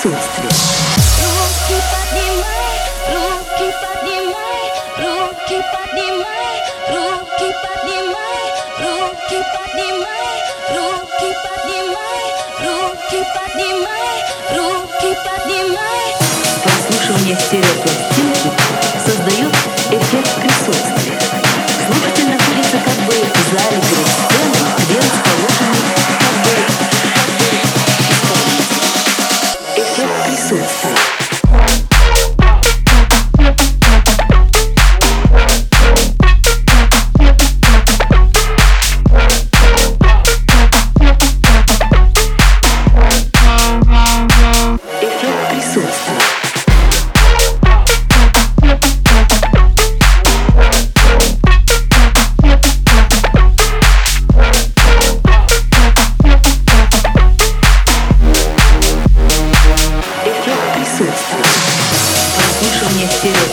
присутствия. Руки поднимай, руки поднимай, руки поднимай, руки поднимай, руки поднимай, руки поднимай, руки поднимай, руки поднимай. Прослушивание стереопластинки создает присутствии. Прослушивание стерео